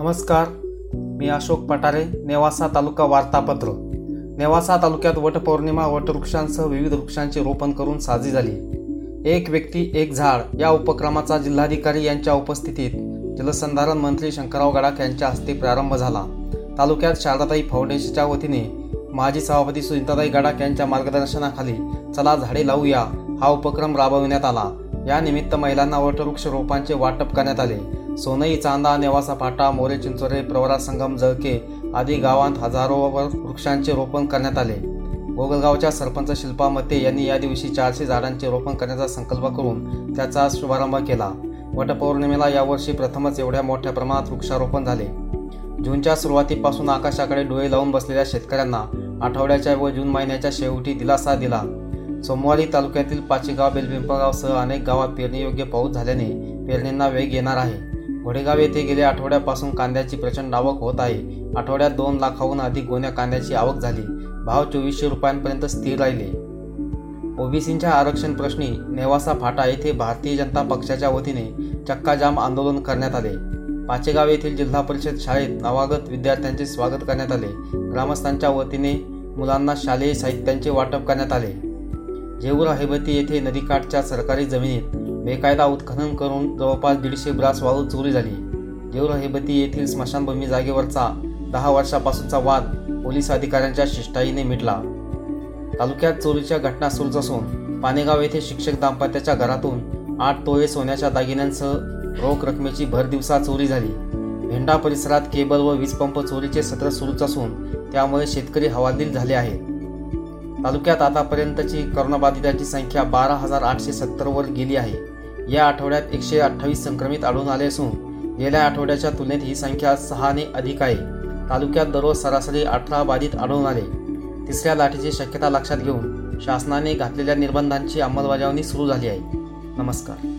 नमस्कार मी अशोक पटारे नेवासा तालुका वार्तापत्र. नेवासा तालुक्यात वटपौर्णिमा वटवृक्षांसह विविध वृक्षांचे रोपण करून साजरी झाली. एक व्यक्ती एक झाड या उपक्रमाचा जिल्हाधिकारी यांच्या उपस्थितीत जलसंधारण मंत्री शंकरराव गडाख यांच्या हस्ते प्रारंभ झाला. तालुक्यात शारदाताई फाउंडेशनच्या वतीने माजी सभापती सुनीताताई गडाख यांच्या मार्गदर्शनाखाली चला झाडे लावूया हा उपक्रम राबविण्यात आला. या निमित्त महिलांना वटवृक्ष रोपांचे वाटप करण्यात आले. सोनई चांदा नेवासा फाटा मोरे चिंचोरे प्रवरा संगम जळके आदी गावांत हजारोवर वृक्षांचे रोपण करण्यात आले. गोगलगावच्या सरपंच शिल्पा मते यांनी या दिवशी चारशे झाडांचे रोपण करण्याचा संकल्प करून त्याचा शुभारंभ केला. वटपौर्णिमेला यावर्षी प्रथमच एवढ्या मोठ्या प्रमाणात वृक्षारोपण झाले. जूनच्या सुरुवातीपासून आकाशाकडे डोळे लावून बसलेल्या शेतकऱ्यांना आठवड्याच्या व जून महिन्याच्या शेवटी दिलासा दिला. सोमवारी तालुक्यातील पाचेगाव बेलपिंपळगावसह अनेक गावात पेरणीयोग्य पाऊस झाल्याने पेरणींना वेग येणार आहे. घोडेगाव येथे गेल्या आठवड्यापासून कांद्याची प्रचंड आवक होत आहे. आठवड्यात दोन लाखाहून अधिक गोण्या कांद्याची आवक झाली. भाव चोवीसशे रुपयांपर्यंत स्थिर राहिले. ओबीसींच्या आरक्षण प्रश्नी नेवासा फाटा येथे भारतीय जनता पक्षाच्या वतीने चक्काजाम आंदोलन करण्यात आले. पाचेगाव येथील जिल्हा परिषद शाळेत नवागत विद्यार्थ्यांचे स्वागत करण्यात आले. ग्रामस्थांच्या वतीने मुलांना शालेय साहित्यांचे वाटप करण्यात आले. जेऊर हेबती येथे नदीकाठच्या सरकारी जमिनीत बेकायदा उत्खनन करून जवळपास दीडशे ब्रास वाळू चोरी झाली. जेऊर हेबती येथील स्मशानभूमी जागेवरचा दहा वर्षापासूनचा वाद पोलीस अधिकाऱ्यांच्या शिष्टाईने मिटला. तालुक्यात चोरीच्या घटना सुरूच असून पानेगाव येथे शिक्षक दाम्पत्याच्या घरातून आठ तोळे सोन्याच्या दागिन्यांसह रोख रकमेची भर दिवसा चोरी झाली. भेंडा परिसरात केबल व वीजपंप चोरीचे सत्र सुरूच असून त्यामुळे शेतकरी हवालदिल झाले आहेत. तालुक्यात आतापर्यंतची करोनाबाधितांची संख्या बारा हजार आठशे सत्तरवर गेली आहे. या आठवड्यात एकशे अठ्ठावीस संक्रमित आढळून आले असून गेल्या आठवड्याच्या तुलनेत ही संख्या सहाने अधिक आहे. तालुक्यात दररोज सरासरी अठरा बाधित आढळून आले. तिसऱ्या लाटेची शक्यता लक्षात घेऊन शासनाने घातलेल्या निर्बंधांची अंमलबजावणी सुरू झाली आहे. नमस्कार.